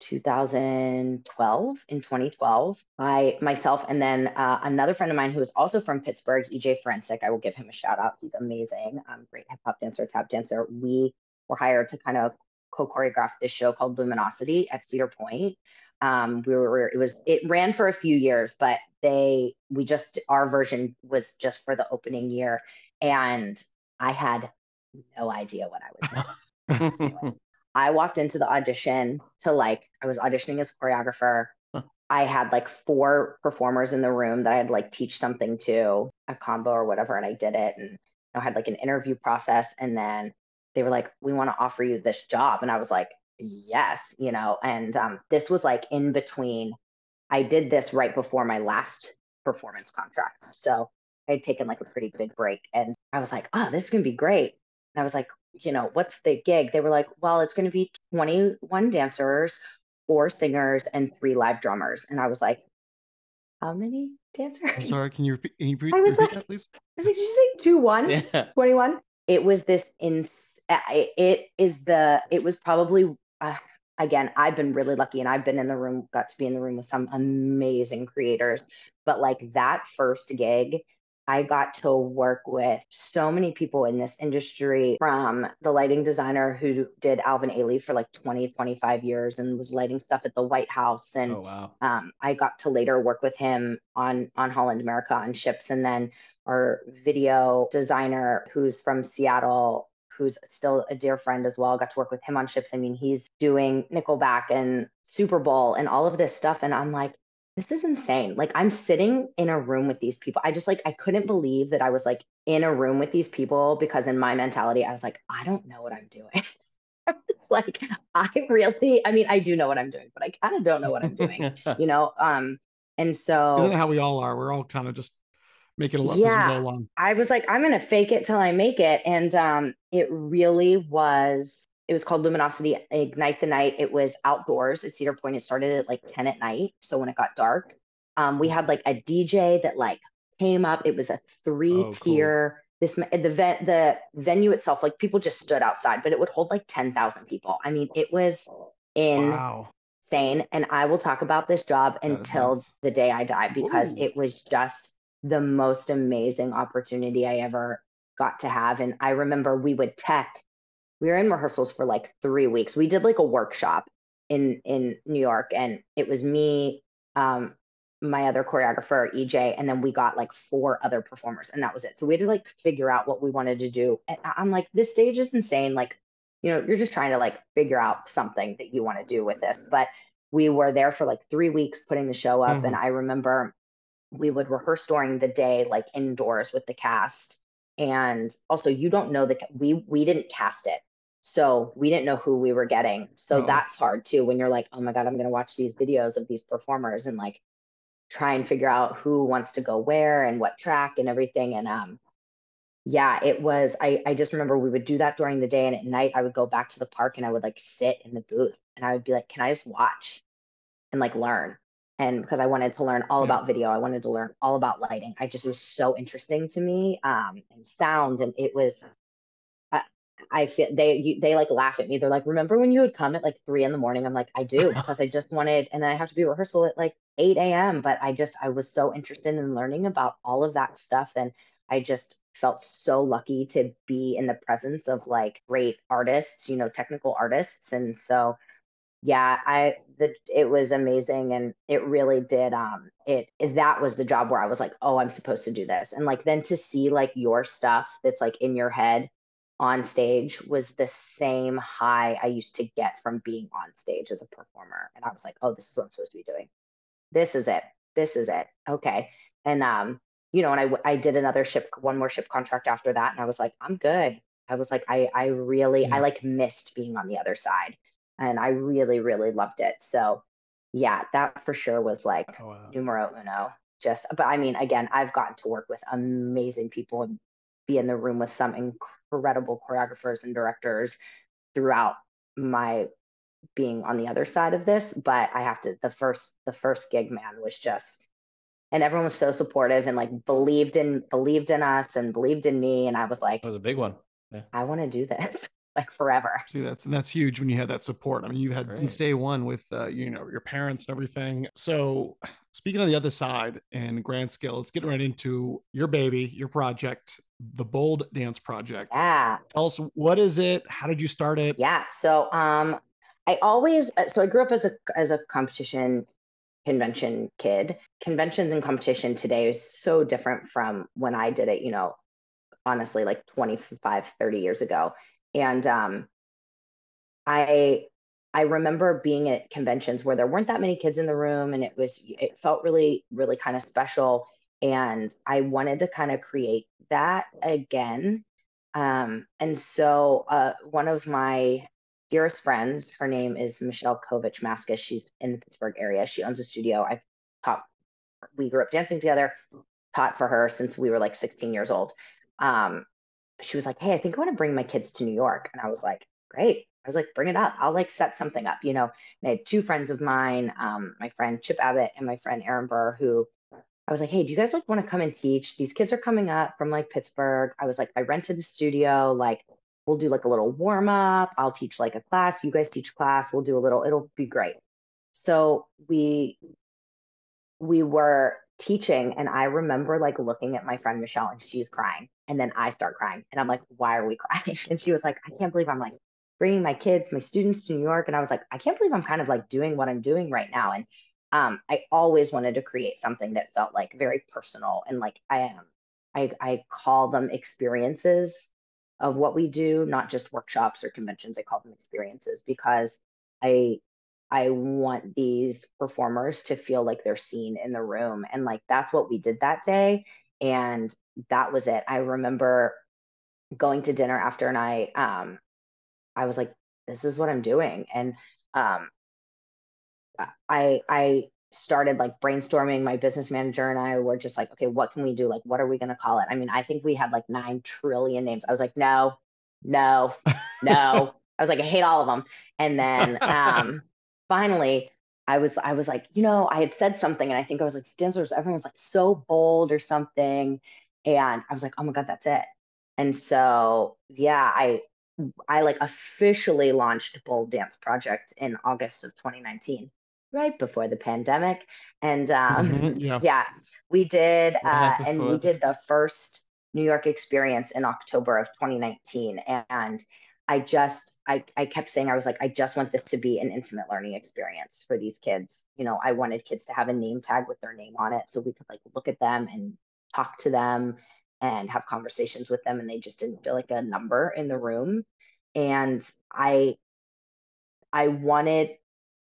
2012 in 2012 i myself and then uh, another friend of mine who is also from pittsburgh ej forensic i will give him a shout out. He's amazing um, great hip hop dancer tap dancer. We were hired to kind of co-choreograph this show called luminosity at cedar point. Um, we were it was it ran for a few years but they we just our version was just for the opening year and i had no idea what i was doing I walked into the audition to like, I was auditioning as a choreographer. Huh. I had like four performers in the room that I'd like teach something to, a combo or whatever, and I did it. And I had like an interview process. And then they were like, we want to offer you this job. And I was like, yes, you know, and um, this was like in between. I did this right before my last performance contract. So I had taken like a pretty big break and I was like, oh, this is going to be great. And I was like, you know, what's the gig? They were like, well, it's going to be 21 dancers, four singers, and three live drummers. And I was like, how many dancers? I'm sorry. Can you repeat? Can you repeat, I was repeat like- that, please? I was like, did you say two one? yeah 21 it was this ins it, it is the it was probably uh, again i've been really lucky and i've been in the room got to be in the room with some amazing creators but like that first gig I got to work with so many people in this industry from the lighting designer who did Alvin Ailey for like 20, 25 years and was lighting stuff at the White House. And oh, wow. um, I got to later work with him on, on Holland America on ships. And then our video designer who's from Seattle, who's still a dear friend as well, got to work with him on ships. I mean, he's doing Nickelback and Super Bowl and all of this stuff. And I'm like, this is insane. Like I'm sitting in a room with these people. I just like I couldn't believe that I was like in a room with these people because in my mentality I was like I don't know what I'm doing. it's like I really I mean I do know what I'm doing, but I kind of don't know what I'm doing. you know, um and so Isn't how we all are? We're all kind of just making it up yeah, as we go along. I was like I'm going to fake it till I make it and um it really was it was called Luminosity Ignite the Night. It was outdoors at Cedar Point. It started at like 10 at night. So when it got dark, um, we had like a DJ that like came up. It was a three tier. Oh, cool. This the vet the venue itself, like people just stood outside, but it would hold like 10,000 people. I mean, it was insane. Wow. And I will talk about this job until nice. the day I die because Ooh. it was just the most amazing opportunity I ever got to have. And I remember we would tech we were in rehearsals for like three weeks. We did like a workshop in in New York, and it was me, um, my other choreographer EJ, and then we got like four other performers, and that was it. So we had to like figure out what we wanted to do. And I'm like, this stage is insane. Like, you know, you're just trying to like figure out something that you want to do with this. But we were there for like three weeks putting the show up, mm-hmm. and I remember we would rehearse during the day, like indoors with the cast. And also, you don't know that we we didn't cast it so we didn't know who we were getting. So that's hard too when you're like, oh my God, I'm going to watch these videos of these performers and like try and figure out who wants to go where and what track and everything. And um, yeah, it was, I, I just remember we would do that during the day. And at night, I would go back to the park and I would like sit in the booth and I would be like, can I just watch and like learn? And because I wanted to learn all yeah. about video, I wanted to learn all about lighting. I just was so interesting to me um, and sound. And it was I feel they you, they like laugh at me. They're like, "Remember when you would come at like three in the morning?" I'm like, "I do," because I just wanted, and then I have to be rehearsal at like eight a.m. But I just I was so interested in learning about all of that stuff, and I just felt so lucky to be in the presence of like great artists, you know, technical artists, and so yeah, I the it was amazing, and it really did. Um, it that was the job where I was like, "Oh, I'm supposed to do this," and like then to see like your stuff that's like in your head on stage was the same high I used to get from being on stage as a performer. And I was like, oh, this is what I'm supposed to be doing. This is it. This is it. Okay. And, um, you know, and I, I did another ship, one more ship contract after that. And I was like, I'm good. I was like, I, I really, yeah. I like missed being on the other side and I really, really loved it. So yeah, that for sure was like oh, wow. numero uno. Just, but I mean, again, I've gotten to work with amazing people and be in the room with some incredible choreographers and directors throughout my being on the other side of this but i have to the first the first gig man was just and everyone was so supportive and like believed in believed in us and believed in me and i was like that was a big one yeah. i want to do this like forever. See, that's and that's huge when you have that support. I mean, you had since day one with uh, you know your parents and everything. So, speaking of the other side and grand scale, let's get right into your baby, your project, the Bold Dance Project. Yeah. Tell us what is it? How did you start it? Yeah. So, um, I always uh, so I grew up as a as a competition convention kid. Conventions and competition today is so different from when I did it, you know, honestly, like 25, 30 years ago. And um, I I remember being at conventions where there weren't that many kids in the room, and it was it felt really really kind of special. And I wanted to kind of create that again. Um, and so uh, one of my dearest friends, her name is Michelle Kovich Maskus. She's in the Pittsburgh area. She owns a studio. I've taught, we grew up dancing together, taught for her since we were like 16 years old. Um, she was like, Hey, I think I want to bring my kids to New York. And I was like, Great. I was like, bring it up. I'll like set something up, you know. And I had two friends of mine, um, my friend Chip Abbott and my friend Aaron Burr, who I was like, hey, do you guys like want to come and teach? These kids are coming up from like Pittsburgh. I was like, I rented the studio. Like, we'll do like a little warm up. I'll teach like a class. You guys teach class. We'll do a little, it'll be great. So we we were teaching and I remember like looking at my friend Michelle and she's crying and then I start crying and I'm like why are we crying? And she was like I can't believe I'm like bringing my kids my students to New York and I was like I can't believe I'm kind of like doing what I'm doing right now and um, I always wanted to create something that felt like very personal and like I am I, I call them experiences of what we do not just workshops or conventions I call them experiences because I I want these performers to feel like they're seen in the room. And like that's what we did that day. And that was it. I remember going to dinner after and I um I was like, this is what I'm doing. And um I I started like brainstorming. My business manager and I were just like, okay, what can we do? Like, what are we gonna call it? I mean, I think we had like nine trillion names. I was like, no, no, no. I was like, I hate all of them. And then um finally I was I was like, you know, I had said something and I think I was like, Stanzers, everyone was like so bold or something. And I was like, oh my God, that's it. And so yeah, I I like officially launched Bold Dance Project in August of 2019, right before the pandemic. And um, mm-hmm, yeah. yeah. we did, uh, and we did the first New York experience in October of 2019. And I just I I kept saying I was like I just want this to be an intimate learning experience for these kids. You know, I wanted kids to have a name tag with their name on it so we could like look at them and talk to them and have conversations with them and they just didn't feel like a number in the room. And I I wanted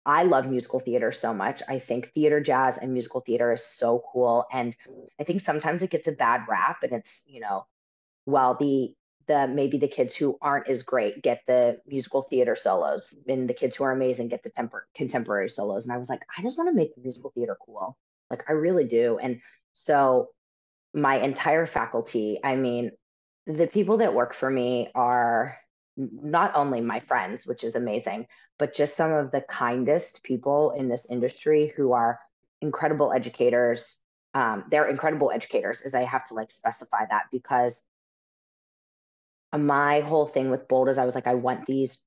I love musical theater so much. I think theater jazz and musical theater is so cool and I think sometimes it gets a bad rap and it's, you know, while the the maybe the kids who aren't as great get the musical theater solos and the kids who are amazing get the temper contemporary solos. And i was like i just want to make musical theater cool. Like i really do. And so my entire faculty i mean the people that work for me are not only my friends which is amazing but just some of the kindest people in this industry who are incredible educators. Um, they're incredible educators as i have to like specify that because my whole thing with bold is I was like, I want these,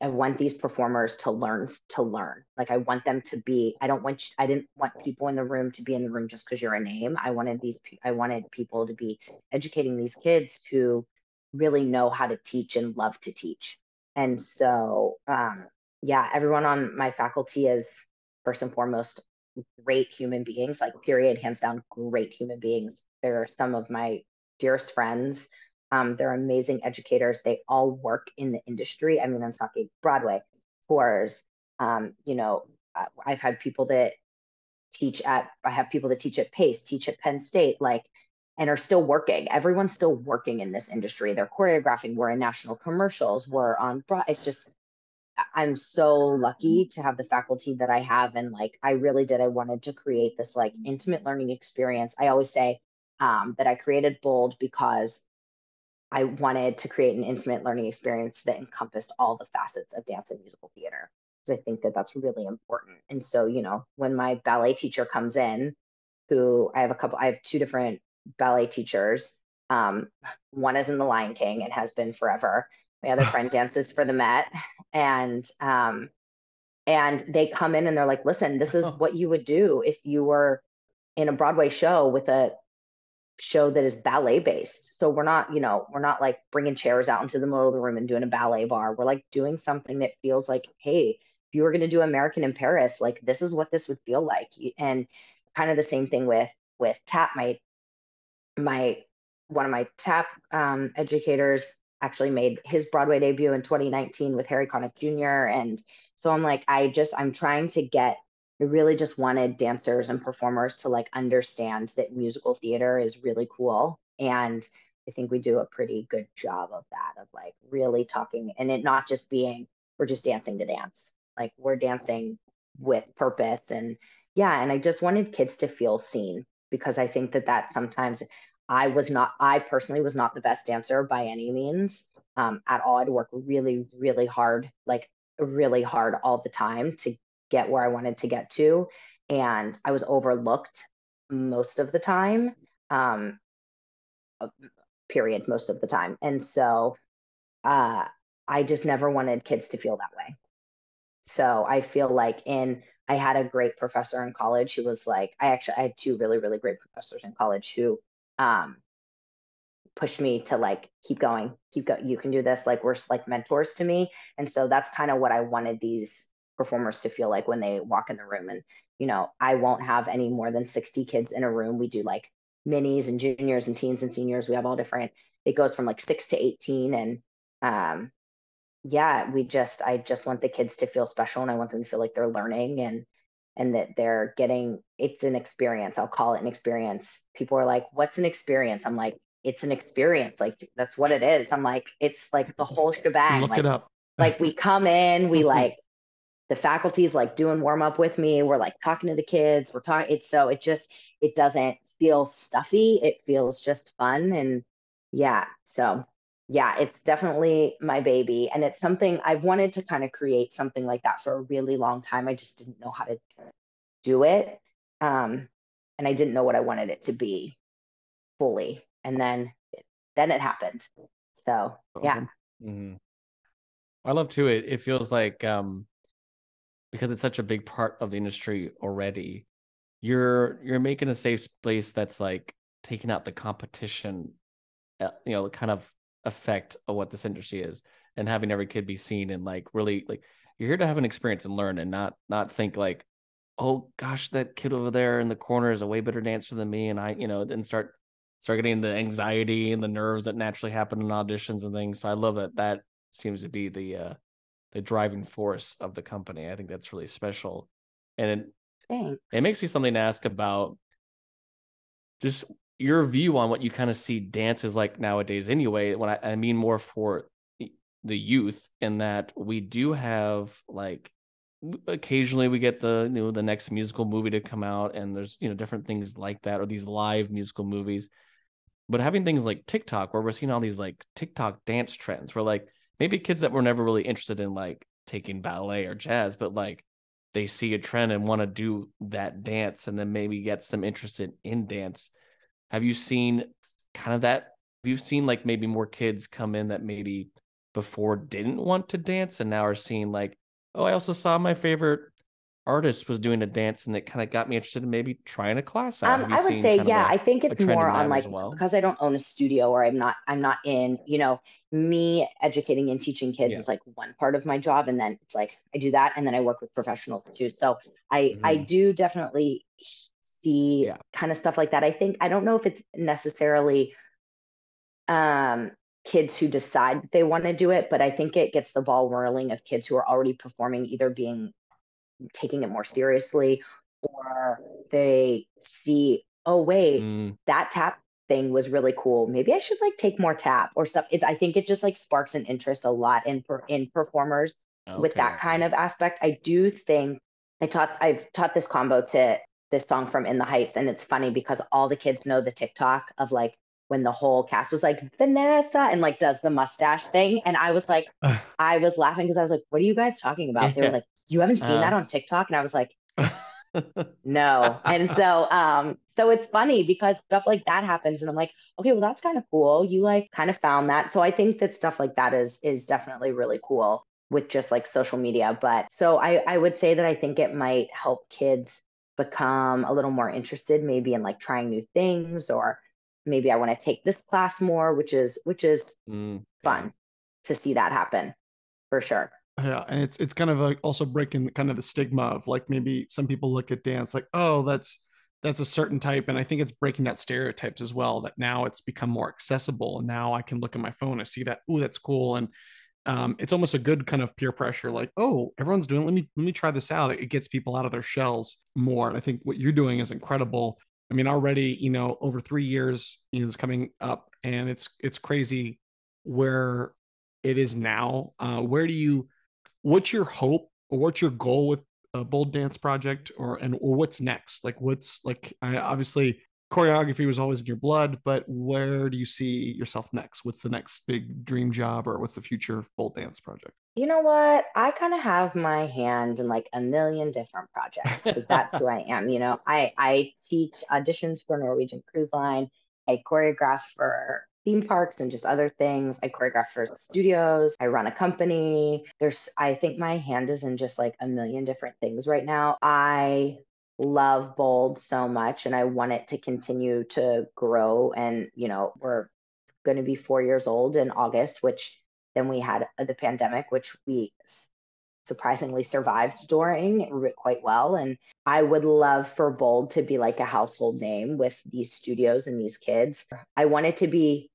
I want these performers to learn to learn. Like I want them to be. I don't want. I didn't want people in the room to be in the room just because you're a name. I wanted these. I wanted people to be educating these kids who really know how to teach and love to teach. And so, um, yeah, everyone on my faculty is first and foremost great human beings. Like period, hands down, great human beings. They're some of my dearest friends um, they're amazing educators. They all work in the industry. I mean, I'm talking Broadway, tours. Um, you know, uh, I've had people that teach at, I have people that teach at Pace, teach at Penn State, like, and are still working. Everyone's still working in this industry. They're choreographing. We're in national commercials. We're on, it's just, I'm so lucky to have the faculty that I have. And like, I really did. I wanted to create this like intimate learning experience. I always say um, that I created Bold because I wanted to create an intimate learning experience that encompassed all the facets of dance and musical theater because I think that that's really important. And so, you know, when my ballet teacher comes in, who I have a couple, I have two different ballet teachers. Um, one is in The Lion King and has been forever. My other friend dances for the Met, and um, and they come in and they're like, "Listen, this is what you would do if you were in a Broadway show with a show that is ballet based. So we're not, you know, we're not like bringing chairs out into the middle of the room and doing a ballet bar. We're like doing something that feels like, hey, if you were going to do American in Paris, like this is what this would feel like. And kind of the same thing with with tap. My my one of my tap um, educators actually made his Broadway debut in 2019 with Harry Connick Jr. And so I'm like, I just I'm trying to get I really just wanted dancers and performers to like understand that musical theater is really cool. And I think we do a pretty good job of that, of like really talking and it not just being, we're just dancing to dance. Like we're dancing with purpose. And yeah, and I just wanted kids to feel seen because I think that that sometimes I was not, I personally was not the best dancer by any means um, at all. I'd work really, really hard, like really hard all the time to get where I wanted to get to. And I was overlooked most of the time, um, period, most of the time. And so uh, I just never wanted kids to feel that way. So I feel like in I had a great professor in college who was like, I actually I had two really, really great professors in college who um pushed me to like keep going, keep going, you can do this. Like we're like mentors to me. And so that's kind of what I wanted these performers to feel like when they walk in the room. And, you know, I won't have any more than 60 kids in a room. We do like minis and juniors and teens and seniors. We have all different, it goes from like six to 18. And um yeah, we just I just want the kids to feel special and I want them to feel like they're learning and and that they're getting it's an experience. I'll call it an experience. People are like, "What's an experience?" I'm like, "It's an experience. Like that's what it is." I'm like, "It's like the whole shebang." Look like, it up. like we come in, we like the faculty's like doing warm up with me. We're like talking to the kids. We're talking. It's so it just it doesn't feel stuffy. It feels just fun and yeah. So yeah, it's definitely my baby. And it's something I've wanted to kind of create something like that for a really long time. I just didn't know how to do it. Um, and I didn't know what I wanted it to be fully. And then then it happened. So awesome. yeah. Mm-hmm. I love too. It it feels like um because it's such a big part of the industry already. You're you're making a safe space that's like taking out the competition, uh, you know, kind of effect of what this industry is and having every kid be seen and like really like you're here to have an experience and learn and not not think like oh gosh that kid over there in the corner is a way better dancer than me and i you know then start start getting the anxiety and the nerves that naturally happen in auditions and things so i love that that seems to be the uh the driving force of the company i think that's really special and it, Thanks. it makes me something to ask about just your view on what you kind of see dance is like nowadays anyway when I, I mean more for the youth in that we do have like occasionally we get the you know the next musical movie to come out and there's you know different things like that or these live musical movies but having things like TikTok where we're seeing all these like TikTok dance trends where like maybe kids that were never really interested in like taking ballet or jazz but like they see a trend and want to do that dance and then maybe gets them interested in dance have you seen kind of that? Have you seen like maybe more kids come in that maybe before didn't want to dance and now are seeing like, oh, I also saw my favorite artist was doing a dance and it kind of got me interested in maybe trying a class out. Um, I would say, yeah, a, I think it's more on like well? because I don't own a studio or I'm not I'm not in, you know, me educating and teaching kids yeah. is like one part of my job. And then it's like I do that and then I work with professionals too. So I mm-hmm. I do definitely see yeah. kind of stuff like that. I think I don't know if it's necessarily um, kids who decide they want to do it, but I think it gets the ball whirling of kids who are already performing, either being taking it more seriously or they see, oh wait, mm. that tap thing was really cool. Maybe I should like take more tap or stuff. It's I think it just like sparks an interest a lot in per, in performers okay. with that kind of aspect. I do think I taught I've taught this combo to this song from In the Heights. And it's funny because all the kids know the TikTok of like when the whole cast was like Vanessa and like does the mustache thing. And I was like, I was laughing because I was like, what are you guys talking about? They were like, you haven't seen that on TikTok? And I was like, no. And so um, so it's funny because stuff like that happens. And I'm like, okay, well, that's kind of cool. You like kind of found that. So I think that stuff like that is is definitely really cool with just like social media. But so I, I would say that I think it might help kids become a little more interested maybe in like trying new things or maybe I want to take this class more, which is which is mm, fun yeah. to see that happen for sure. Yeah, and it's it's kind of like also breaking kind of the stigma of like maybe some people look at dance like oh that's that's a certain type and I think it's breaking that stereotypes as well that now it's become more accessible and now I can look at my phone and see that oh that's cool and um, it's almost a good kind of peer pressure like oh everyone's doing it. let me let me try this out it gets people out of their shells more and i think what you're doing is incredible i mean already you know over three years you know it's coming up and it's it's crazy where it is now uh, where do you what's your hope or what's your goal with a bold dance project or and or what's next like what's like I, obviously choreography was always in your blood, but where do you see yourself next? What's the next big dream job or what's the future of Bold Dance project? You know what? I kind of have my hand in like a million different projects because that's who I am. You know, I I teach auditions for Norwegian Cruise Line. I choreograph for theme parks and just other things. I choreograph for studios. I run a company. There's, I think my hand is in just like a million different things right now. I love Bold so much and I want it to continue to grow. And, you know, we're going to be four years old in August, which then we had uh, the pandemic, which we surprisingly survived during quite well. And I would love for Bold to be like a household name with these studios and these kids. I want it to be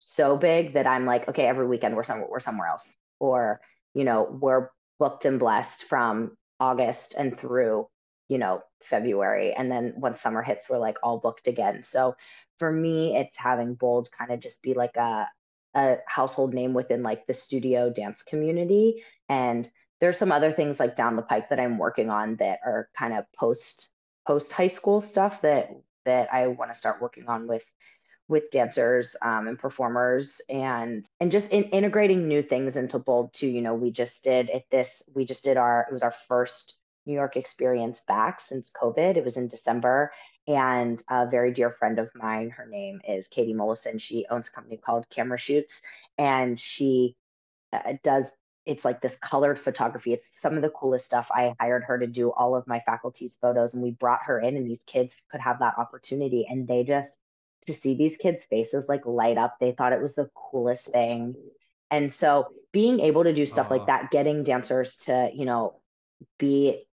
so big that I'm like, okay, every weekend we're somewhere we're somewhere else. Or, you know, we're booked and blessed from August and through, you know, February. And then once summer hits, we're like all booked again. So for me, it's having Bold kind of just be like a a household name within like the studio dance community and there's some other things like down the pike that I'm working on that are kind of post post high school stuff that that I want to start working on with with dancers um, and performers and and just in, integrating new things into bold too you know we just did at this we just did our it was our first new york experience back since covid it was in december and a very dear friend of mine her name is katie mollison she owns a company called camera shoots and she uh, does it's like this colored photography. It's some of the coolest stuff. I hired her to do all of my faculty's photos and we brought her in and these kids could have that opportunity and they just to see these kids faces like light up. They thought it was the coolest thing. And so being able to do stuff uh like that, getting dancers to, you know, be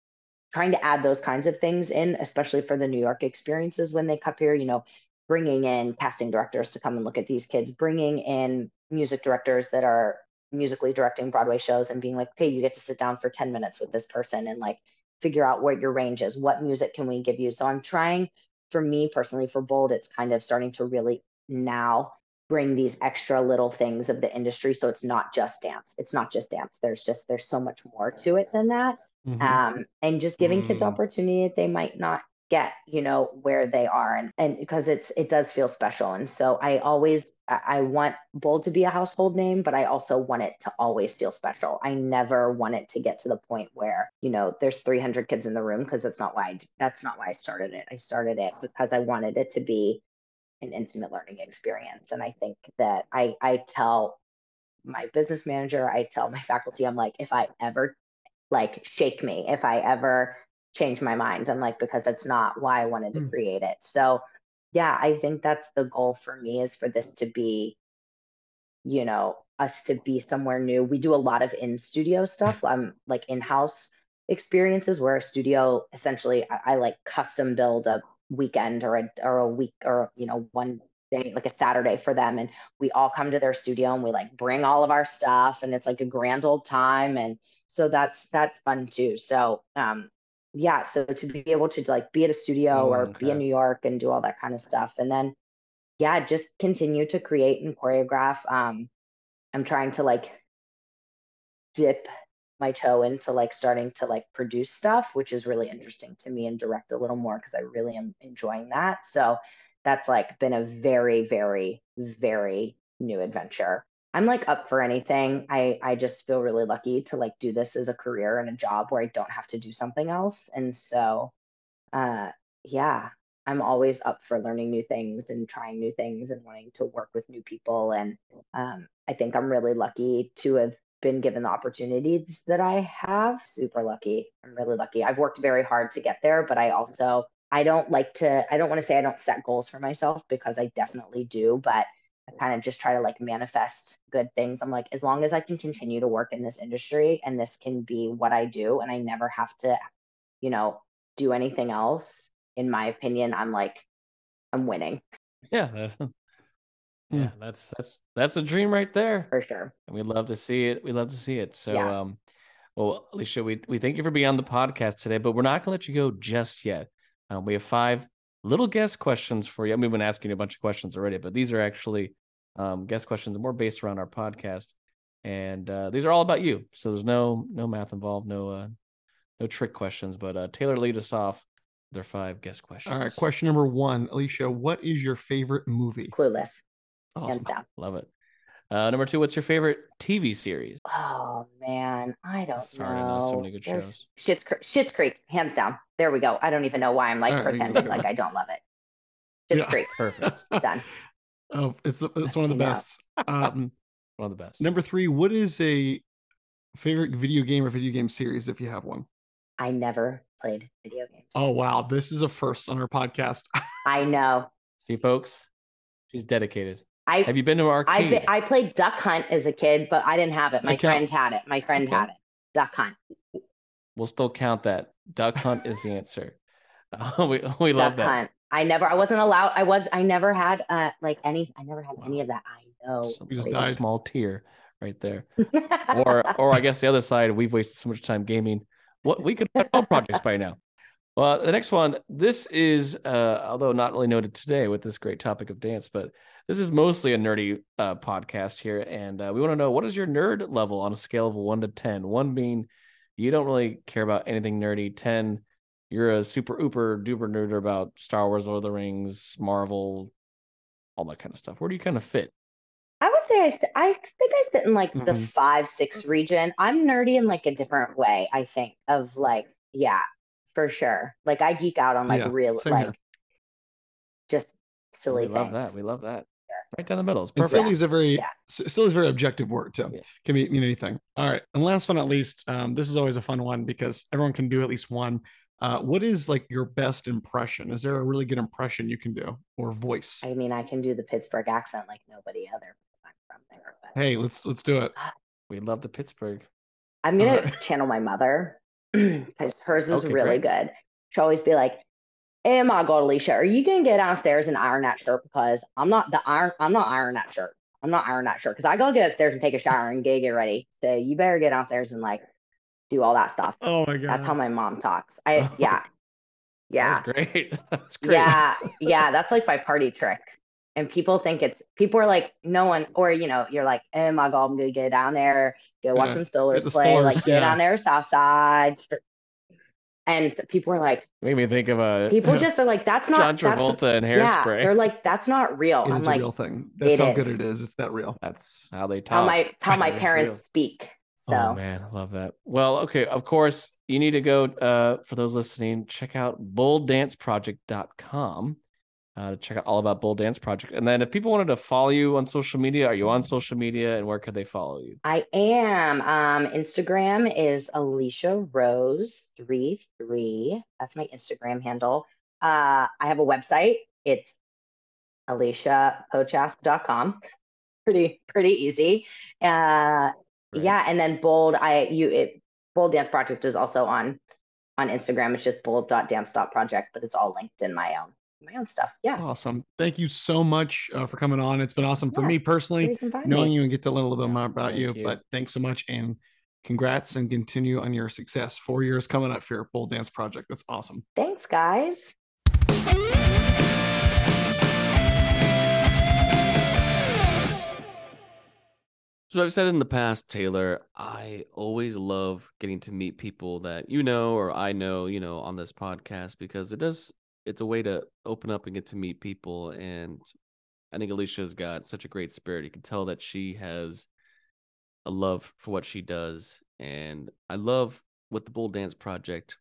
trying to add those kinds of things in, especially for the New York experiences when they come here, you know, bringing in casting directors to come and look at these kids, bringing in music directors that are musically directing Broadway shows and being like, hey, you get to sit down for 10 minutes with this person and like figure out what your range is. What music can we give you? So I'm trying for me personally, for Bold, it's kind of starting to really now bring these extra little things of the industry. So it's not just dance. It's not just dance. There's just, there's so much more to it than that. Mm-hmm. Um, and just giving mm. kids opportunity that they might not get you know where they are and and because it's it does feel special and so i always i want bold to be a household name but i also want it to always feel special. I never want it to get to the point where you know there's 300 kids in the room because that's not why I, that's not why i started it. I started it because i wanted it to be an intimate learning experience and i think that i i tell my business manager i tell my faculty i'm like if i ever like shake me if i ever change my mind. I'm like, because that's not why I wanted to mm. create it. So yeah, I think that's the goal for me is for this to be, you know, us to be somewhere new. We do a lot of in studio stuff, um, like in house experiences where a studio essentially I, I, like custom build a weekend or a or a week or you know one day like a Saturday for them and we all come to their studio and we like bring all of our stuff and it's like a grand old time and so that's that's fun too. So um yeah, so to be able to like be at a studio oh, or okay. be in New York and do all that kind of stuff, and then yeah, just continue to create and choreograph. Um, I'm trying to like dip my toe into like starting to like produce stuff, which is really interesting to me and direct a little more because I really am enjoying that. So that's like been a very, very, very new adventure. I'm like up for anything. I I just feel really lucky to like do this as a career and a job where I don't have to do something else. And so uh yeah, I'm always up for learning new things and trying new things and wanting to work with new people and um I think I'm really lucky to have been given the opportunities that I have. Super lucky. I'm really lucky. I've worked very hard to get there, but I also I don't like to I don't want to say I don't set goals for myself because I definitely do, but I kind of just try to like manifest good things. I'm like, as long as I can continue to work in this industry and this can be what I do, and I never have to, you know, do anything else, in my opinion, I'm like, I'm winning. Yeah. Yeah, that's that's that's a dream right there. For sure. And we'd love to see it. We love to see it. So yeah. um well, Alicia, we, we thank you for being on the podcast today, but we're not gonna let you go just yet. Um, we have five little guest questions for you. I mean, we've been asking you a bunch of questions already, but these are actually um, guest questions more based around our podcast, and uh, these are all about you. So there's no no math involved, no uh, no trick questions. But uh, Taylor, lead us off. There are five guest questions. All right, question number one, Alicia. What is your favorite movie? Clueless. Awesome. Hands down. Love it. Uh, number two, what's your favorite TV series? Oh man, I don't Sorry, know. know. So many good There's shows. Schitt's, Schitt's Creek, hands down. There we go. I don't even know why I'm like pretending like I don't love it. Schitt's yeah. Creek. Perfect. Done. Oh, it's it's one of the best. Um, one of the best. Number three, what is a favorite video game or video game series if you have one? I never played video games. Oh wow, this is a first on our podcast. I know. See, folks, she's dedicated. I have you been to an arcade? Been, I played Duck Hunt as a kid, but I didn't have it. My friend had it. My friend okay. had it. Duck Hunt. We'll still count that. Duck Hunt is the answer. Uh, we we Duck love that. Duck Hunt. I never. I wasn't allowed. I was. I never had uh like any. I never had wow. any of that. I know. We just died. A small tear right there. or or I guess the other side. We've wasted so much time gaming. What we could have own projects by now. Well, the next one. This is, uh, although not really noted today with this great topic of dance, but this is mostly a nerdy uh, podcast here, and uh, we want to know what is your nerd level on a scale of one to ten. One being you don't really care about anything nerdy. Ten, you're a super uber duper nerd about Star Wars, Lord of the Rings, Marvel, all that kind of stuff. Where do you kind of fit? I would say I, st- I think I sit in like mm-hmm. the five six region. I'm nerdy in like a different way. I think of like yeah, for sure. Like I geek out on like yeah, real like here. just silly we things. love that. We love that right down the middle. It's perfect. And silly is a very yeah. silly is a very objective word too. Yeah. Can mean, mean anything. All right. And last but not least, um, this is always a fun one because everyone can do at least one. Uh, what is like your best impression? Is there a really good impression you can do or voice? I mean, I can do the Pittsburgh accent like nobody other. I'm from there. But... Hey, let's let's do it. We love the Pittsburgh. I'm gonna right. channel my mother because hers is okay, really great. good. She'll always be like, Oh my God, Alicia, are you gonna get downstairs and iron that shirt? Because I'm not the iron, I'm not iron that shirt. I'm not iron that shirt because I gotta get upstairs and take a shower and get get ready. So you better get downstairs and like do all that stuff. Oh my god. That's how my mom talks. I oh, yeah. Yeah. That's great. That's great. Yeah. Yeah. That's like my party trick. And people think it's people are like, no one, or you know, you're like, oh my god, I'm gonna get down there, go watch yeah. some Steelers play, Steelers, like get down there, South Side, and people are like, made me think of a people just are like, that's not John Travolta and hairspray. Yeah, they're like, that's not real. It I'm is like, a real thing. That's how is. good it is. It's not real. That's how they talk. How my how my parents real. speak. So oh, man, I love that. Well, okay, of course, you need to go uh for those listening, check out bolddanceproject.com uh, to check out all about Bold Dance Project. And then if people wanted to follow you on social media, are you on social media and where could they follow you? I am. Um, Instagram is Alicia Rose three three. That's my Instagram handle. Uh, I have a website. It's aliciapociask.com. Pretty pretty easy. Uh, right. yeah, and then Bold. I you it Bold Dance Project is also on on Instagram. It's just bold.dance.project, but it's all linked in my own my own stuff. Yeah. Awesome. Thank you so much uh, for coming on. It's been awesome yeah, for me personally, you knowing me. you and get to learn a little bit more about you, you, But thanks so much and congrats and continue on your success. Four years coming up for your Bold Dance Project. That's awesome. Thanks, guys. So I've said in the past, Taylor, I always love getting to meet people that you know or I know, you know, on this podcast because it does it's a way to open up and get to meet people and i think alicia's got such a great spirit you can tell that she has a love for what she does and i love with the bold dance project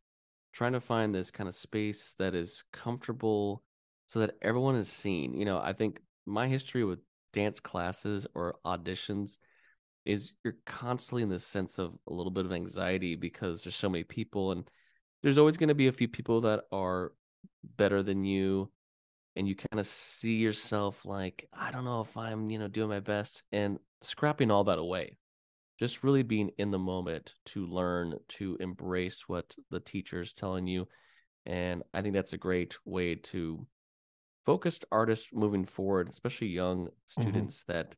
trying to find this kind of space that is comfortable so that everyone is seen you know i think my history with dance classes or auditions is you're constantly in this sense of a little bit of anxiety because there's so many people and there's always going to be a few people that are better than you and you kind of see yourself like i don't know if i'm you know doing my best and scrapping all that away just really being in the moment to learn to embrace what the teacher is telling you and i think that's a great way to focused artists moving forward especially young mm-hmm. students mm-hmm. that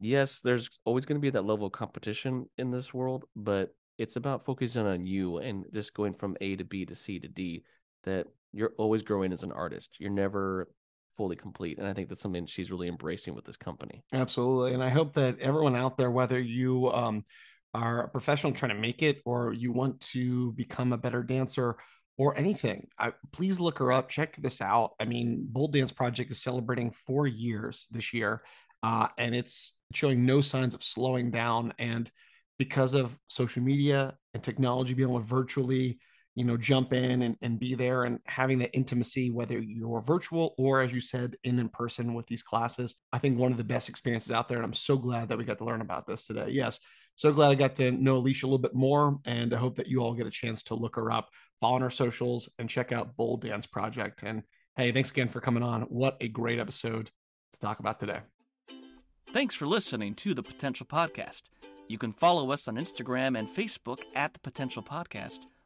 yes there's always going to be that level of competition in this world but it's about focusing on you and just going from a to b to c to d that you're always growing as an artist. You're never fully complete. And I think that's something she's really embracing with this company. Absolutely. And I hope that everyone out there, whether you um, are a professional trying to make it or you want to become a better dancer or anything, I, please look her up. Check this out. I mean, Bold Dance Project is celebrating four years this year, uh, and it's showing no signs of slowing down. And because of social media and technology being able to virtually you know, jump in and, and be there and having that intimacy, whether you're virtual or, as you said, in in person with these classes. I think one of the best experiences out there. And I'm so glad that we got to learn about this today. Yes. So glad I got to know Alicia a little bit more. And I hope that you all get a chance to look her up, follow on our socials, and check out Bold Dance Project. And hey, thanks again for coming on. What a great episode to talk about today. Thanks for listening to the Potential Podcast. You can follow us on Instagram and Facebook at the Potential Podcast